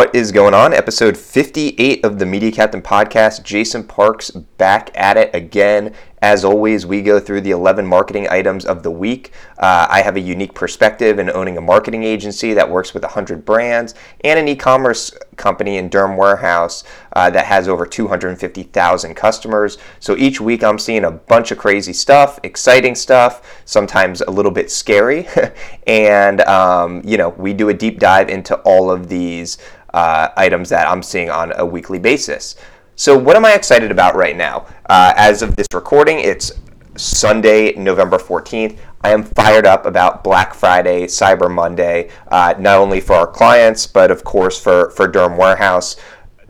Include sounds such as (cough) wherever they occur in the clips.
What is going on? Episode 58 of the Media Captain podcast. Jason Parks back at it again. As always, we go through the 11 marketing items of the week. Uh, I have a unique perspective in owning a marketing agency that works with 100 brands and an e commerce company in Derm Warehouse uh, that has over 250,000 customers. So each week I'm seeing a bunch of crazy stuff, exciting stuff, sometimes a little bit scary. (laughs) and, um, you know, we do a deep dive into all of these uh, items that I'm seeing on a weekly basis. So, what am I excited about right now? Uh, as of this recording, it's Sunday, November 14th. I am fired up about Black Friday, Cyber Monday, uh, not only for our clients, but of course for, for Derm Warehouse.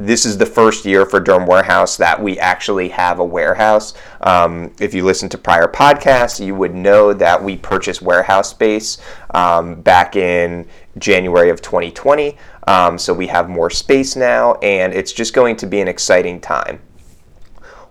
This is the first year for Derm Warehouse that we actually have a warehouse. Um, if you listen to prior podcasts, you would know that we purchased warehouse space um, back in January of 2020. Um, so we have more space now, and it's just going to be an exciting time.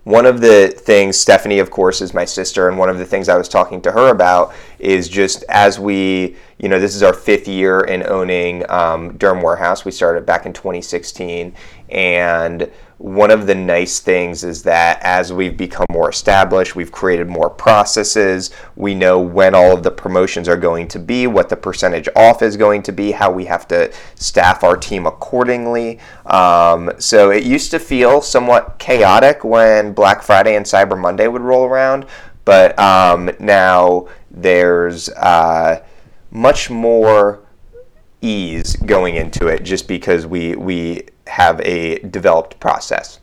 One of the things, Stephanie, of course, is my sister, and one of the things I was talking to her about is just as we, you know, this is our fifth year in owning um, Derm Warehouse. We started back in 2016, and one of the nice things is that as we've become more established, we've created more processes. We know when all of the promotions are going to be, what the percentage off is going to be, how we have to staff our team accordingly. Um, so it used to feel somewhat chaotic when Black Friday and Cyber Monday would roll around, but um, now there's uh, much more ease going into it just because we we have a developed process.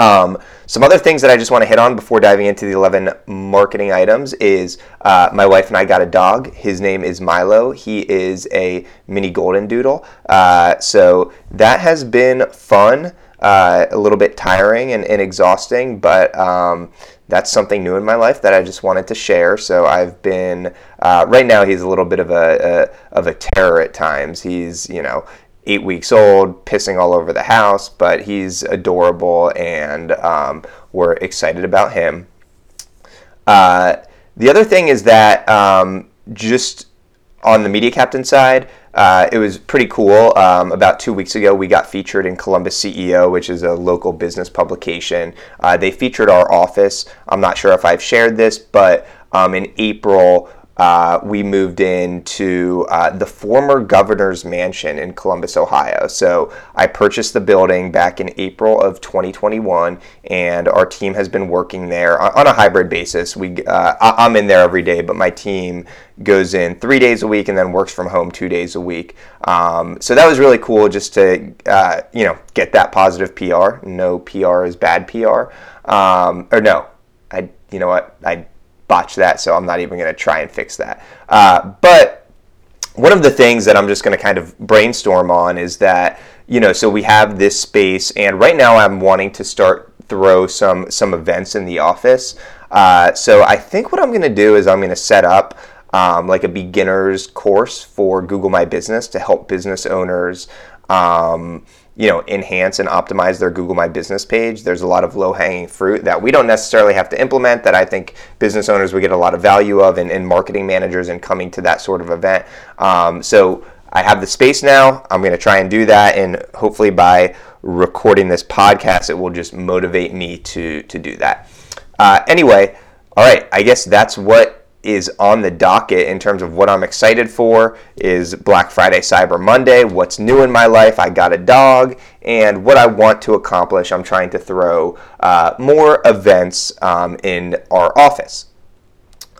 Um, some other things that I just want to hit on before diving into the 11 marketing items is uh, my wife and I got a dog. His name is Milo. He is a mini golden doodle. Uh, so that has been fun, uh, a little bit tiring and, and exhausting, but um, that's something new in my life that I just wanted to share. So I've been uh, right now. He's a little bit of a, a, of a terror at times. He's you know eight weeks old, pissing all over the house, but he's adorable and um, we're excited about him. Uh, the other thing is that um, just on the media captain side, uh, it was pretty cool. Um, about two weeks ago, we got featured in Columbus CEO, which is a local business publication. Uh, they featured our office. I'm not sure if I've shared this, but um, in April, uh, we moved into uh, the former governor's mansion in Columbus, Ohio. So I purchased the building back in April of 2021, and our team has been working there on a hybrid basis. We uh, I'm in there every day, but my team goes in three days a week and then works from home two days a week. Um, so that was really cool just to uh, you know get that positive PR. No PR is bad PR, um, or no, I you know what I botch that, so I'm not even going to try and fix that. Uh, but one of the things that I'm just going to kind of brainstorm on is that you know, so we have this space, and right now I'm wanting to start throw some some events in the office. Uh, so I think what I'm going to do is I'm going to set up um, like a beginner's course for Google My Business to help business owners. Um, you know enhance and optimize their Google My Business page. There's a lot of low hanging fruit that we don't necessarily have to implement that I think business owners would get a lot of value of and, and marketing managers in coming to that sort of event. Um, so I have the space now. I'm going to try and do that, and hopefully by recording this podcast, it will just motivate me to to do that. Uh, anyway, all right. I guess that's what is on the docket in terms of what I'm excited for is Black Friday, Cyber Monday, what's new in my life, I got a dog, and what I want to accomplish. I'm trying to throw uh, more events um, in our office.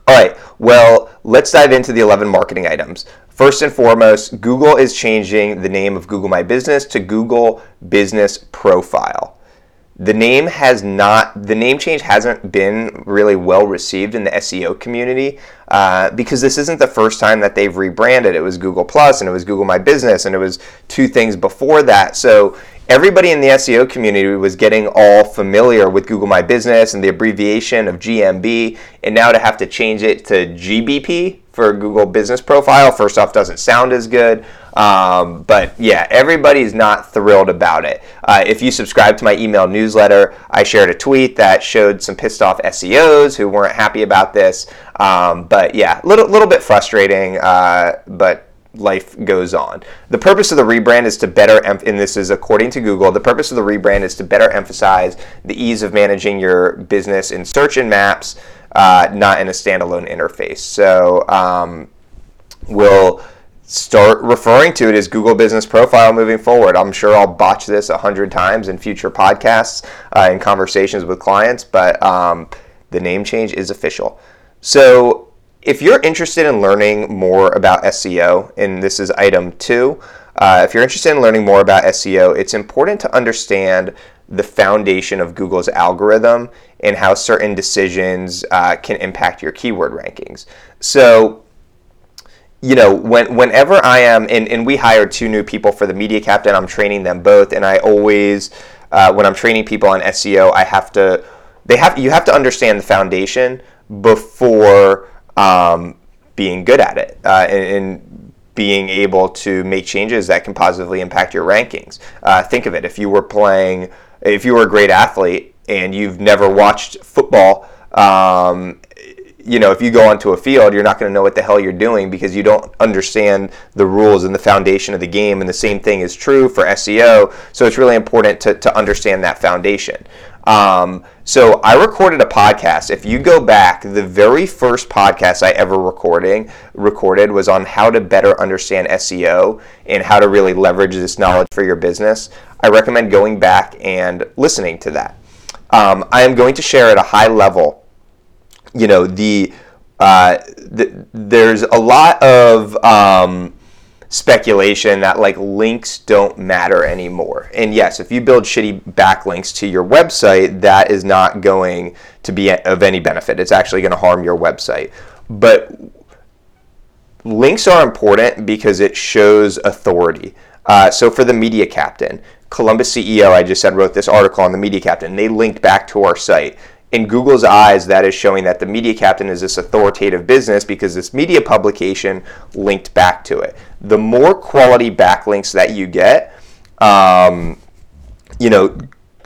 All right, well, let's dive into the 11 marketing items. First and foremost, Google is changing the name of Google My Business to Google Business Profile the name has not the name change hasn't been really well received in the SEO community uh, because this isn't the first time that they've rebranded. It was Google Plus and it was Google My Business and it was two things before that. So everybody in the SEO community was getting all familiar with Google My Business and the abbreviation of GMB, and now to have to change it to GBP for Google Business Profile, first off, doesn't sound as good. Um, but yeah, everybody's not thrilled about it. Uh, if you subscribe to my email newsletter, I shared a tweet that showed some pissed off SEOs who weren't happy about this. Um, but yeah, a little, little bit frustrating, uh, but life goes on. The purpose of the rebrand is to better, em- and this is according to Google, the purpose of the rebrand is to better emphasize the ease of managing your business in search and maps, uh, not in a standalone interface. So um, we'll start referring to it as Google Business Profile moving forward. I'm sure I'll botch this a hundred times in future podcasts uh, and conversations with clients, but um, the name change is official. So if you're interested in learning more about SEO, and this is item two, uh, if you're interested in learning more about SEO, it's important to understand the foundation of Google's algorithm and how certain decisions uh, can impact your keyword rankings. So, you know, when, whenever I am, and, and we hired two new people for the Media Captain, I'm training them both, and I always, uh, when I'm training people on SEO, I have to, they have, you have to understand the foundation before um, being good at it uh, and, and, being able to make changes that can positively impact your rankings. Uh, think of it if you were playing, if you were a great athlete and you've never watched football. Um, you know, if you go onto a field, you're not going to know what the hell you're doing because you don't understand the rules and the foundation of the game. And the same thing is true for SEO. So it's really important to, to understand that foundation. Um, so I recorded a podcast. If you go back, the very first podcast I ever recording recorded was on how to better understand SEO and how to really leverage this knowledge for your business. I recommend going back and listening to that. Um, I am going to share at a high level. You know the, uh, the there's a lot of um, speculation that like links don't matter anymore. And yes, if you build shitty backlinks to your website, that is not going to be of any benefit. It's actually going to harm your website. But links are important because it shows authority. Uh, so for the Media Captain, Columbus CEO, I just said, wrote this article on the Media Captain. They linked back to our site in Google's eyes, that is showing that the Media Captain is this authoritative business because this media publication linked back to it. The more quality backlinks that you get, um, you know,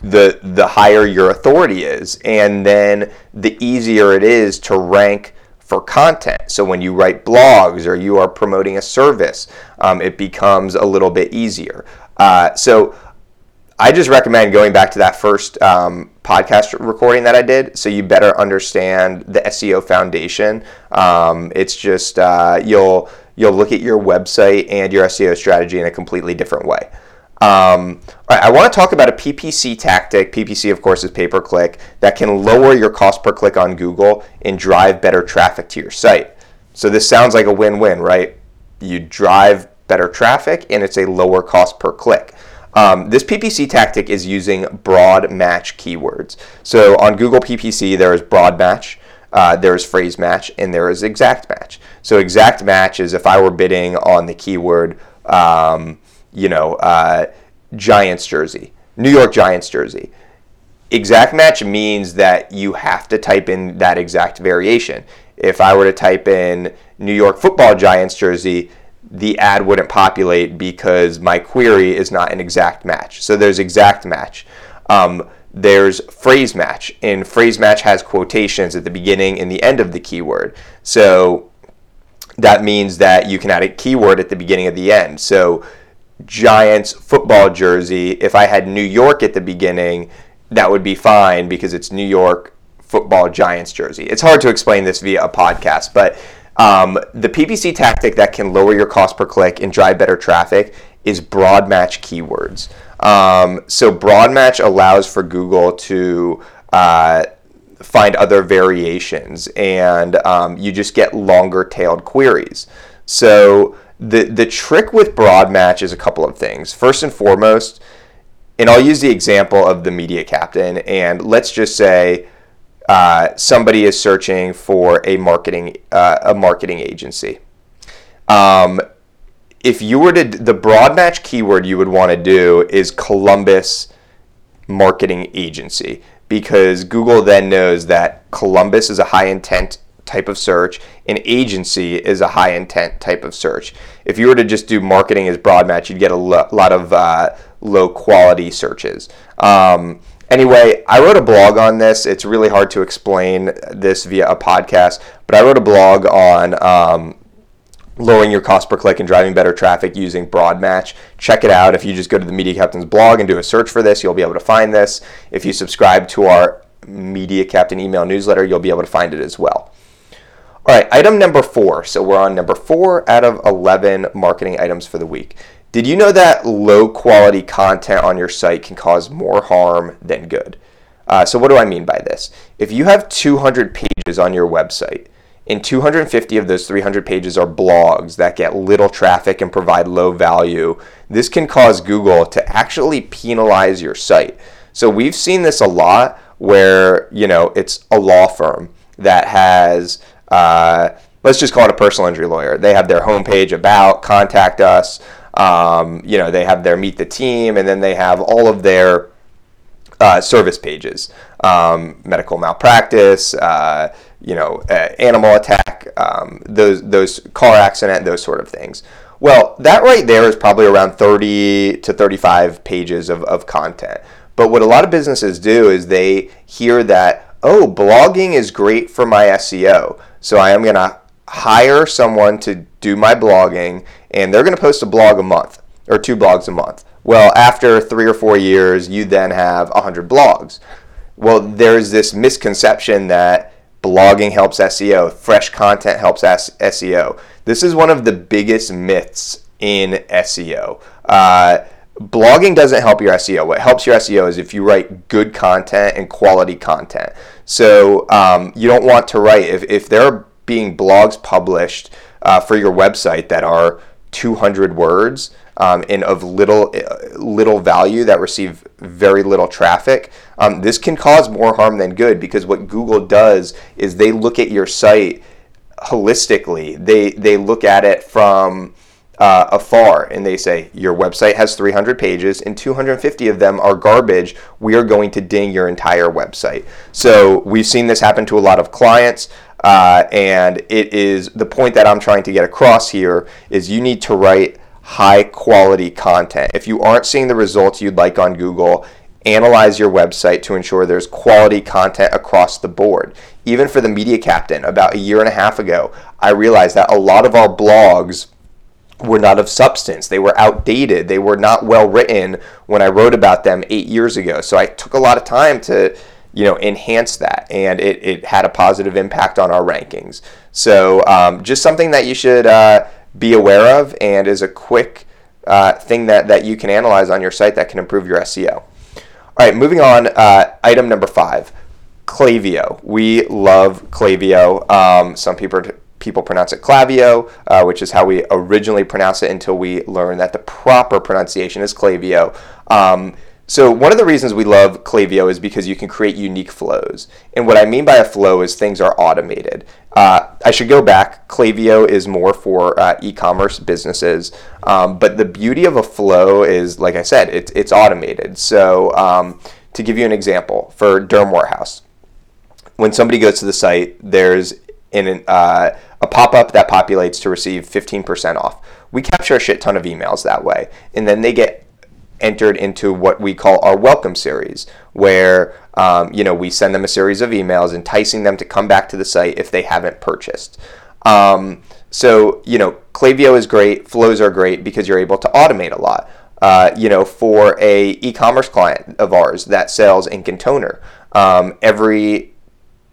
the the higher your authority is, and then the easier it is to rank for content. So when you write blogs or you are promoting a service, um, it becomes a little bit easier. Uh, so I just recommend going back to that first um, podcast recording that I did, so you better understand the SEO foundation. Um, it's just uh, you'll you'll look at your website and your SEO strategy in a completely different way. Um, all right, I want to talk about a PPC tactic. PPC, of course, is pay per click that can lower your cost per click on Google and drive better traffic to your site. So this sounds like a win-win, right? You drive better traffic and it's a lower cost per click. Um, this PPC tactic is using broad match keywords. So on Google PPC, there is broad match, uh, there is phrase match, and there is exact match. So exact match is if I were bidding on the keyword, um, you know, uh, Giants jersey, New York Giants jersey. Exact match means that you have to type in that exact variation. If I were to type in New York football Giants jersey, the ad wouldn't populate because my query is not an exact match. So there's exact match. Um, there's phrase match, and phrase match has quotations at the beginning and the end of the keyword. So that means that you can add a keyword at the beginning of the end. So Giants football jersey, if I had New York at the beginning, that would be fine because it's New York football Giants jersey. It's hard to explain this via a podcast, but um, the PPC tactic that can lower your cost per click and drive better traffic is broad match keywords. Um, so broad match allows for Google to uh, find other variations, and um, you just get longer tailed queries. So the the trick with broad match is a couple of things. First and foremost, and I'll use the example of the media captain, and let's just say uh, somebody is searching for a marketing uh, a marketing agency. Um, if you were to the broad match keyword you would want to do is Columbus marketing agency because Google then knows that Columbus is a high intent type of search and agency is a high intent type of search. If you were to just do marketing as broad match, you'd get a lo- lot of uh, low quality searches. Um, Anyway, I wrote a blog on this. It's really hard to explain this via a podcast, but I wrote a blog on um, lowering your cost per click and driving better traffic using broad match check it out. If you just go to the media captain's blog and do a search for this you'll be able to find this. If you subscribe to our media captain email newsletter you'll be able to find it as well. All right item number four. So we're on number four out of 11 marketing items for the week did you know that low quality content on your site can cause more harm than good uh, so what do i mean by this if you have 200 pages on your website and 250 of those 300 pages are blogs that get little traffic and provide low value. This can cause Google to actually penalize your site. So we've seen this a lot where, you know, it's a law firm that has, uh, let's just call it a personal injury lawyer. They have their homepage about, contact us. Um, you know, they have their meet the team, and then they have all of their uh, service pages, um, medical malpractice, uh, you know, uh, animal attack, um, those those car accident, those sort of things. Well, that right there is probably around 30 to 35 pages of, of content. But what a lot of businesses do is they hear that, oh, blogging is great for my SEO. So I am going to hire someone to do my blogging, and they're going to post a blog a month or two blogs a month. Well, after three or four years, you then have 100 blogs. Well, there's this misconception that blogging helps SEO, fresh content helps SEO. This is one of the biggest myths in SEO. Uh, blogging doesn't help your SEO. What helps your SEO is if you write good content and quality content. So um, you don't want to write, if, if there are being blogs published uh, for your website that are 200 words, um, and of little little value that receive very little traffic, um, this can cause more harm than good because what Google does is they look at your site holistically. They they look at it from uh, afar and they say your website has 300 pages and 250 of them are garbage. We are going to ding your entire website. So we've seen this happen to a lot of clients uh, and it is the point that i'm trying to get across here is you need to write high quality content. If you aren't seeing the results you'd like on Google, analyze your website to ensure there's quality content across the board. Even for the Media Captain, about a year and a half ago, I realized that a lot of our blogs were not of substance. They were outdated. They were not well written when I wrote about them eight years ago. So I took a lot of time to you know enhance that and it, it had a positive impact on our rankings so um, just something that you should uh, be aware of and is a quick uh, thing that, that you can analyze on your site that can improve your SEO. All right, moving on. Uh, item number five, Klaviyo We love Klaviyo Um, some people people pronounce it Clavio, uh, which is how we originally pronounce it until we learn that the proper pronunciation is Klaviyo Um, so one of the reasons we love Klaviyo is because you can create unique flows. And what I mean by a flow is things are automated. Uh, I should go back. Klaviyo is more for uh, e-commerce businesses, um, but the beauty of a flow is, like I said, it's it's automated. So um, to give you an example, for Derm Warehouse, when somebody goes to the site, there's an, uh, a pop-up that populates to receive 15% off. We capture a shit ton of emails that way, and then they get entered into what we call our welcome series, where um, you know we send them a series of emails enticing them to come back to the site if they haven't purchased. Um, so you know, Klaviyo is great, flows are great because you're able to automate a lot. Uh, you know, for a e-commerce client of ours that sells ink and toner, um, every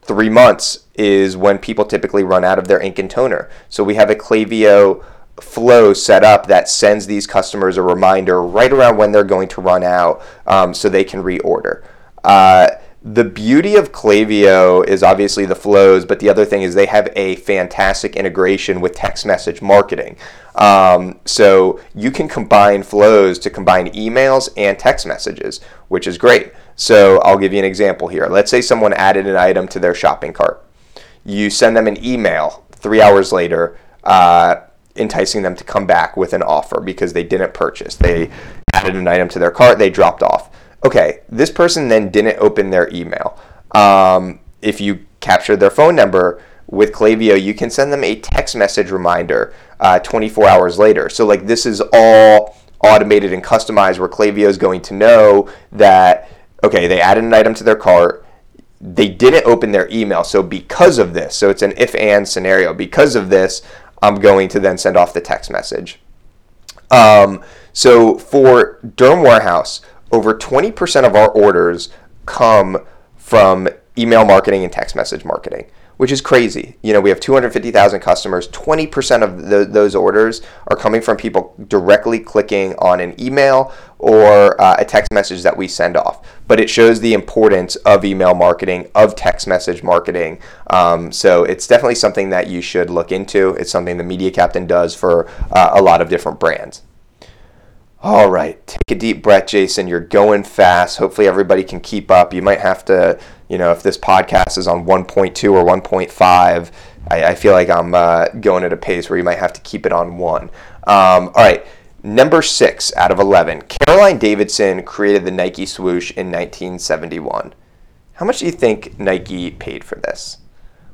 three months is when people typically run out of their ink and toner. So we have a Klaviyo flow set up that sends these customers a reminder right around when they're going to run out um, so they can reorder. Uh, the beauty of Klaviyo is obviously the flows, but the other thing is they have a fantastic integration with text message marketing. Um, so you can combine flows to combine emails and text messages, which is great. So I'll give you an example here. Let's say someone added an item to their shopping cart. You send them an email three hours later. Uh, enticing them to come back with an offer because they didn't purchase. They added an item to their cart, they dropped off. Okay, this person then didn't open their email. Um, if you captured their phone number with Klaviyo, you can send them a text message reminder uh, 24 hours later. So, like, this is all automated and customized where Klaviyo is going to know that, okay, they added an item to their cart they didn't open their email. So because of this, so it's an if and scenario. Because of this, I'm going to then send off the text message. Um, so for Derm Warehouse, over 20% of our orders come from email marketing and text message marketing which is crazy. You know, we have 250,000 customers. 20% of the, those orders are coming from people directly clicking on an email or uh, a text message that we send off. But it shows the importance of email marketing, of text message marketing. Um, so it's definitely something that you should look into. It's something the Media Captain does for uh, a lot of different brands. All right, take a deep breath, Jason. You're going fast. Hopefully, everybody can keep up. You might have to, you know, if this podcast is on 1.2 or 1.5, I, I feel like I'm uh, going at a pace where you might have to keep it on one. Um, all right, number six out of 11. Carolyn Davidson created the Nike swoosh in 1971. How much do you think Nike paid for this?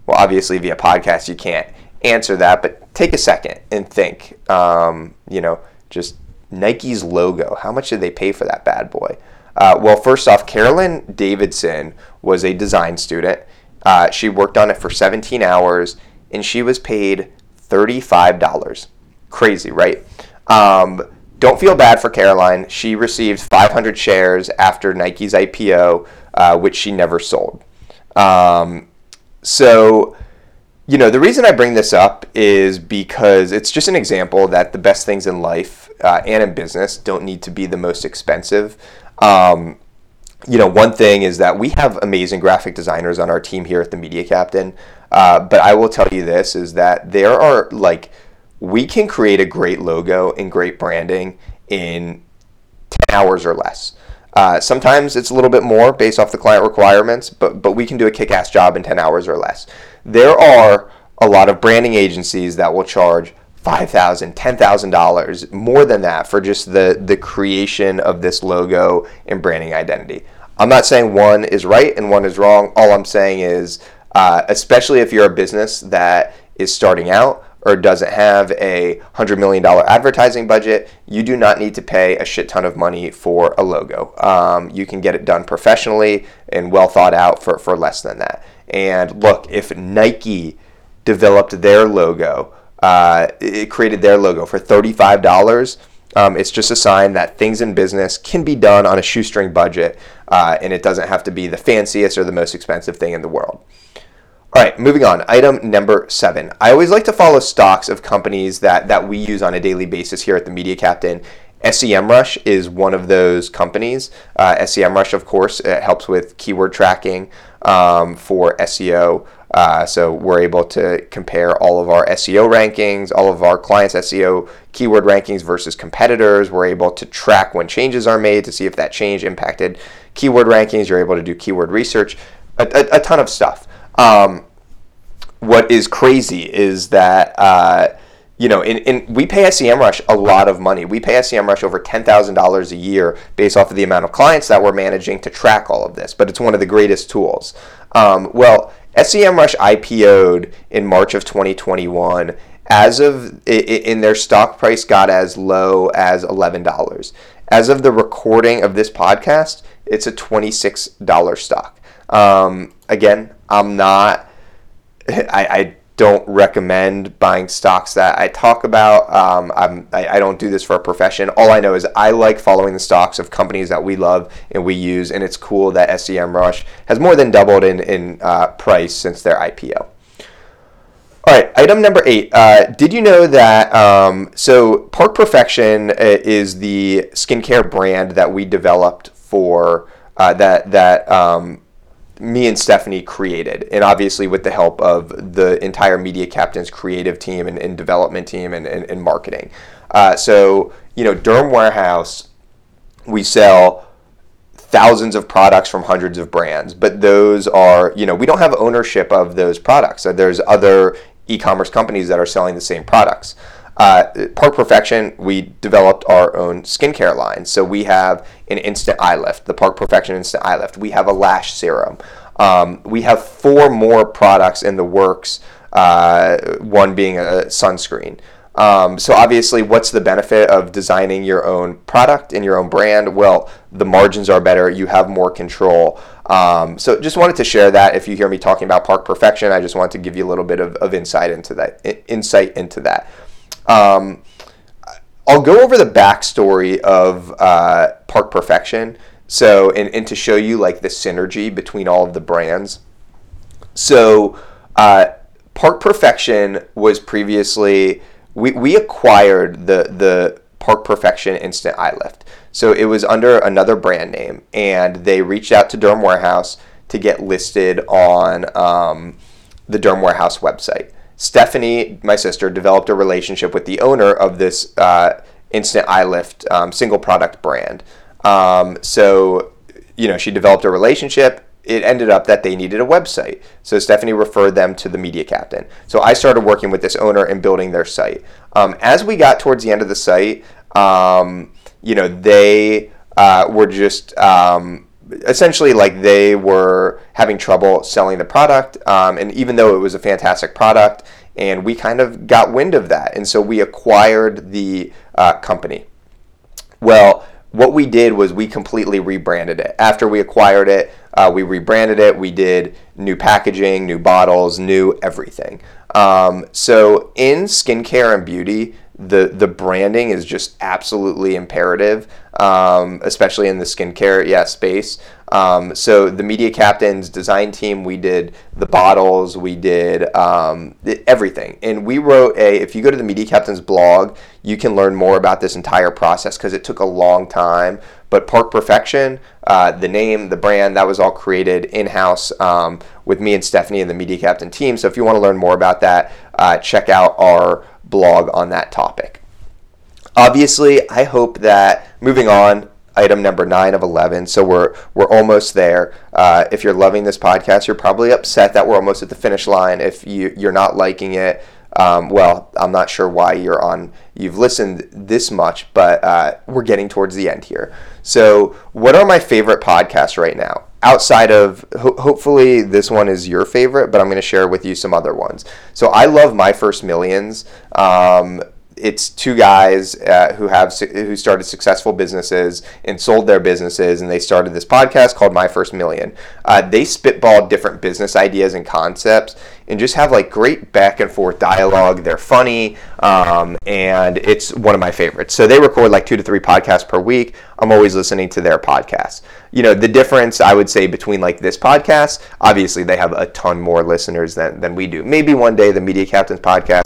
Well, obviously, via podcast, you can't answer that, but take a second and think. Um, you know, just Nike's logo. How much did they pay for that bad boy? Uh, well, first off, Carolyn Davidson was a design student. Uh, she worked on it for 17 hours and she was paid $35. Crazy, right? Um, don't feel bad for Carolyn. She received 500 shares after Nike's IPO, uh, which she never sold. Um, so, you know, the reason I bring this up is because it's just an example that the best things in life uh, and in business don't need to be the most expensive. Um, you know, one thing is that we have amazing graphic designers on our team here at the Media Captain. Uh, but I will tell you this is that there are like, we can create a great logo and great branding in 10 hours or less. Uh, sometimes it's a little bit more based off the client requirements, but, but we can do a kick ass job in 10 hours or less. There are a lot of branding agencies that will charge $5,000, $10,000, more than that for just the, the creation of this logo and branding identity. I'm not saying one is right and one is wrong. All I'm saying is, uh, especially if you're a business that is starting out or doesn't have a $100 million advertising budget, you do not need to pay a shit ton of money for a logo. Um, you can get it done professionally and well thought out for, for less than that. And look, if Nike developed their logo, uh, it created their logo for $35. Um, it's just a sign that things in business can be done on a shoestring budget, uh, and it doesn't have to be the fanciest or the most expensive thing in the world. All right, moving on. Item number seven. I always like to follow stocks of companies that, that we use on a daily basis here at the Media Captain. SEMrush is one of those companies. Uh, SEMrush, of course, helps with keyword tracking um, for SEO. Uh, so we're able to compare all of our SEO rankings, all of our clients' SEO keyword rankings versus competitors. We're able to track when changes are made to see if that change impacted keyword rankings. You're able to do keyword research, a, a, a ton of stuff. Um, what is crazy is that. Uh, you know, in, in we pay SEMrush a lot of money. We pay SEMrush over ten thousand dollars a year based off of the amount of clients that we're managing to track all of this. But it's one of the greatest tools. Um, well, SEMrush IPO'd in March of 2021. As of in their stock price got as low as $11. As of the recording of this podcast, it's a $26 stock. Um, again, I'm not. (laughs) I, I don't recommend buying stocks that I talk about. Um, I, I, don't do this for a profession. All I know is I like following the stocks of companies that we love and we use, and it's cool that SEMrush has more than doubled in, in uh, price since their IPO. All right, item number eight. Uh, did you know that? Um, so, Park Perfection uh, is the skincare brand that we developed for uh, that that um, me and Stephanie created, and obviously with the help of the entire Media Captain's creative team and, and development team and, and, and marketing. Uh, so, you know, Derm Warehouse, we sell thousands of products from hundreds of brands, but those are, you know, we don't have ownership of those products. So there's other e commerce companies that are selling the same products. Uh, Park Perfection, we developed our own skincare line. So we have an instant eye lift, the Park Perfection instant eye lift. We have a lash serum. Um, we have four more products in the works, uh, one being a sunscreen. Um, so obviously, what's the benefit of designing your own product and your own brand? Well, the margins are better. You have more control. Um, so just wanted to share that. If you hear me talking about Park Perfection, I just wanted to give you a little bit of, of insight into that. Insight into that. Um, I'll go over the backstory of uh, Park Perfection. So, and, and to show you like the synergy between all of the brands. So, uh, Park Perfection was previously we, we acquired the the Park Perfection Instant Eye Lift. So it was under another brand name, and they reached out to Derm Warehouse to get listed on um, the Derm Warehouse website. Stephanie, my sister, developed a relationship with the owner of this uh, Instant Eye Lift um, single product brand. Um, so, you know, she developed a relationship it ended up that they needed a website. So Stephanie referred them to the media captain. So I started working with this owner and building their site. Um, as we got towards the end of the site, um, you know, they uh, were just um, essentially like they were having trouble selling the product. Um, and even though it was a fantastic product, and we kind of got wind of that. And so we acquired the uh, company. Well, what we did was we completely rebranded it. After we acquired it, uh, we rebranded it. We did new packaging, new bottles, new everything. Um, so in skincare and beauty, the the branding is just absolutely imperative, um, especially in the skincare yeah space. Um, so the media captains design team, we did the bottles, we did um, everything, and we wrote a. If you go to the media captains blog, you can learn more about this entire process because it took a long time. But Park Perfection, uh, the name, the brand, that was all created in house um, with me and Stephanie and the media captain team. So if you want to learn more about that, uh, check out our blog on that topic. Obviously, I hope that moving on, item number nine of 11. So we're, we're almost there. Uh, if you're loving this podcast, you're probably upset that we're almost at the finish line. If you, you're not liking it, um, well, I'm not sure why you're on. You've listened this much, but uh, we're getting towards the end here. So, what are my favorite podcasts right now? Outside of ho- hopefully this one is your favorite, but I'm going to share with you some other ones. So, I love My First Millions. Um, it's two guys uh, who have who started successful businesses and sold their businesses, and they started this podcast called My First Million. Uh, they spitball different business ideas and concepts, and just have like great back and forth dialogue. They're funny, um, and it's one of my favorites. So they record like two to three podcasts per week. I'm always listening to their podcasts. You know, the difference I would say between like this podcast, obviously they have a ton more listeners than than we do. Maybe one day the Media Captains podcast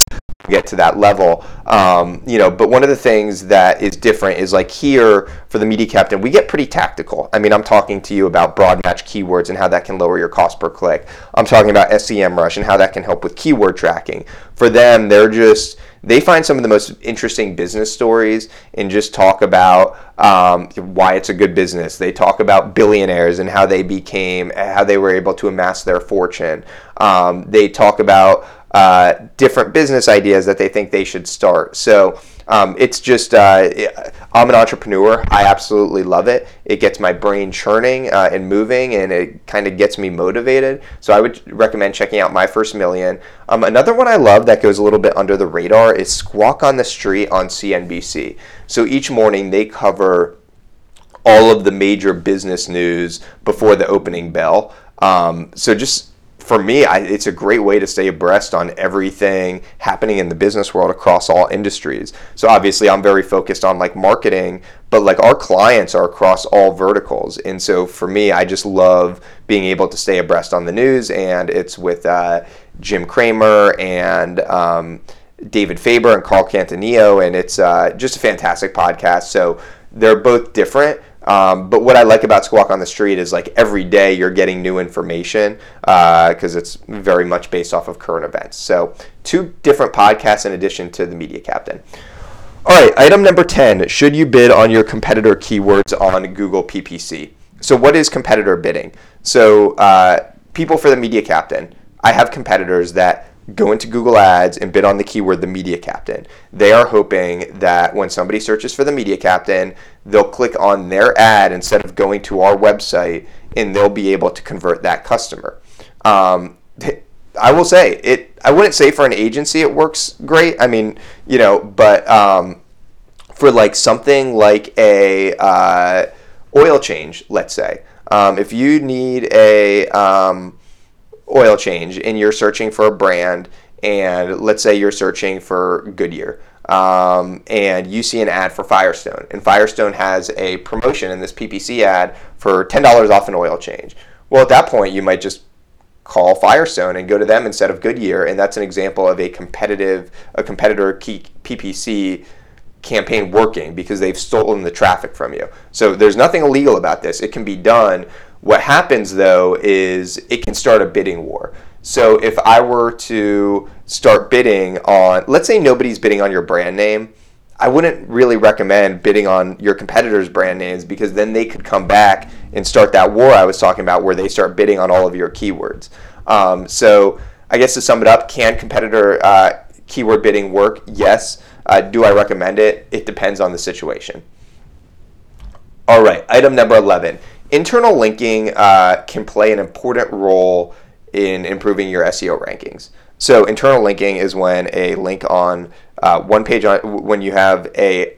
get to that level. Um, you know, but one of the things that is different is like here for the media captain, we get pretty tactical. I mean, I'm talking to you about broad match keywords and how that can lower your cost per click. I'm talking about SEMrush and how that can help with keyword tracking. For them, they're just they find some of the most interesting business stories and just talk about um, why it's a good business. They talk about billionaires and how they became, how they were able to amass their fortune. Um, they talk about uh, different business ideas that they think they should start. So um, it's just, uh, I'm an entrepreneur. I absolutely love it. It gets my brain churning uh, and moving, and it kind of gets me motivated. So I would recommend checking out My First Million. Um, another one I love that goes a little bit under the radar is Squawk on the Street on CNBC. So each morning they cover all of the major business news before the opening bell. Um, so just for me, I, it's a great way to stay abreast on everything happening in the business world across all industries. So obviously, I'm very focused on like marketing, but like our clients are across all verticals, and so for me, I just love being able to stay abreast on the news. And it's with uh, Jim Cramer and. Um, David Faber and Carl Quintanilla, and it's uh, just a fantastic podcast. So they're both different, um, but what I like about Squawk on the Street is like every day you're getting new information because uh, it's very much based off of current events. So, two different podcasts in addition to the Media Captain. All right, item number 10 Should you bid on your competitor keywords on Google PPC? So, what is competitor bidding? So, uh, people for the Media Captain, I have competitors that go into Google Ads and bid on the keyword the media captain. They are hoping that when somebody searches for the media captain, they'll click on their ad instead of going to our website and they'll be able to convert that customer. Um, I will say it. I wouldn't say for an agency it works great. I mean, you know, but um, for like something like a uh, oil change, let's say, um, if you need a um, oil change and you're searching for a brand, and let's say you're searching for Goodyear. Um, and you see an ad for Firestone, and Firestone has a promotion in this PPC ad for ten dollars off an oil change. Well, at that point, you might just call Firestone and go to them instead of Goodyear, and that's an example of a competitive, a competitor PPC campaign working because they've stolen the traffic from you. So there's nothing illegal about this. It can be done. What happens though is it can start a bidding war. So if I were to start bidding on, let's say nobody's bidding on your brand name, I wouldn't really recommend bidding on your competitors' brand names because then they could come back and start that war I was talking about where they start bidding on all of your keywords. Um, so I guess to sum it up, can competitor uh, keyword bidding work? Yes. Uh, do I recommend it? It depends on the situation. All right, item number 11. Internal linking uh, can play an important role in improving your SEO rankings. So internal linking is when a link on uh, one page on when you have a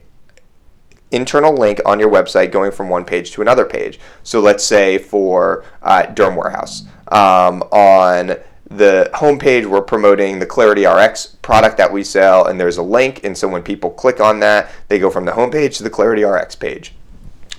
internal link on your website going from one page to another page. So let's say for uh, Derm Warehouse um, on the homepage we're promoting the Clarity RX product that we sell, and there's a link, and so when people click on that, they go from the homepage to the Clarity RX page.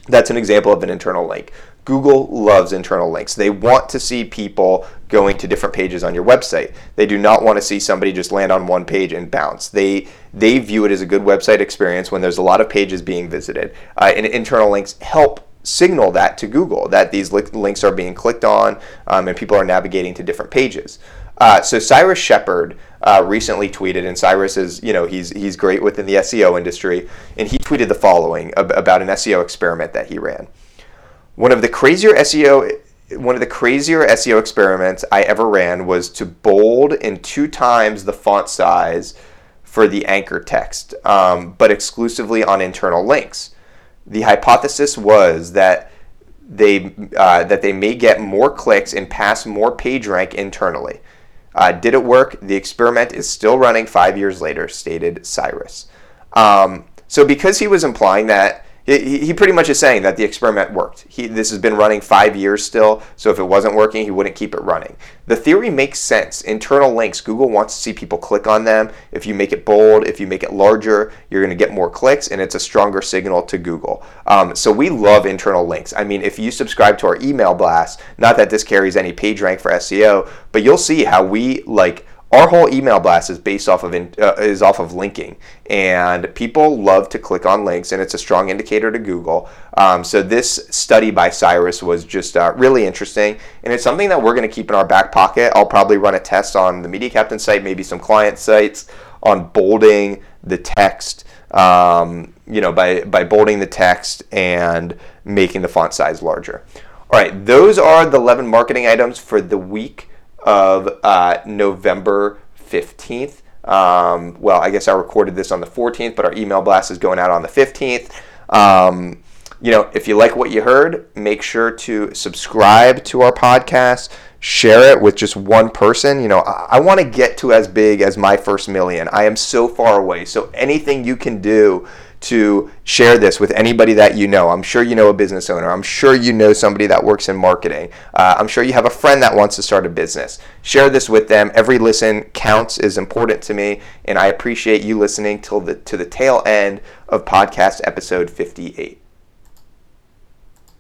That's an example of an internal link. Google loves internal links. They want to see people going to different pages on your website. They do not want to see somebody just land on one page and bounce. They they view it as a good website experience when there's a lot of pages being visited. Uh, and internal links help signal that to Google that these li- links are being clicked on um, and people are navigating to different pages. Uh, so Cyrus Shepard uh, recently tweeted, and Cyrus is, you know, he's he's great within the SEO industry, and he tweeted the following ab- about an SEO experiment that he ran. One of the crazier SEO one of the crazier SEO experiments I ever ran was to bold in two times the font size for the anchor text, um, but exclusively on internal links. The hypothesis was that they uh, that they may get more clicks and pass more page rank internally. Uh, did it work? The experiment is still running five years later, stated Cyrus. Um, so because he was implying that he, he pretty much is saying that the experiment worked. He, this has been running five years still, so if it wasn't working, he wouldn't keep it running. The theory makes sense. Internal links, Google wants to see people click on them. If you make it bold, if you make it larger, you're going to get more clicks, and it's a stronger signal to Google. Um, so we love internal links. I mean, if you subscribe to our email blast, not that this carries any page rank for SEO, but you'll see how we like our whole email blast is based off of in, uh, is off of linking and people love to click on links and it's a strong indicator to google. Um, so this study by cyrus was just uh, really interesting and it's something that we're going to keep in our back pocket. I'll probably run a test on the media captain site maybe some client sites on bolding the text um, you know by, by bolding the text and making the font size larger. All right those are the 11 marketing items for the week of uh, November 15th. Um, well, I guess I recorded this on the 14th, but our email blast is going out on the 15th. Um, you know, if you like what you heard, make sure to subscribe to our podcast, share it with just one person. You know, I, I want to get to as big as my first million. I am so far away. So anything you can do to share this with anybody that you know. I'm sure you know a business owner. I'm sure you know somebody that works in marketing. Uh, I'm sure you have a friend that wants to start a business. Share this with them. Every listen counts, is important to me, and I appreciate you listening till the to the tail end of podcast episode 58.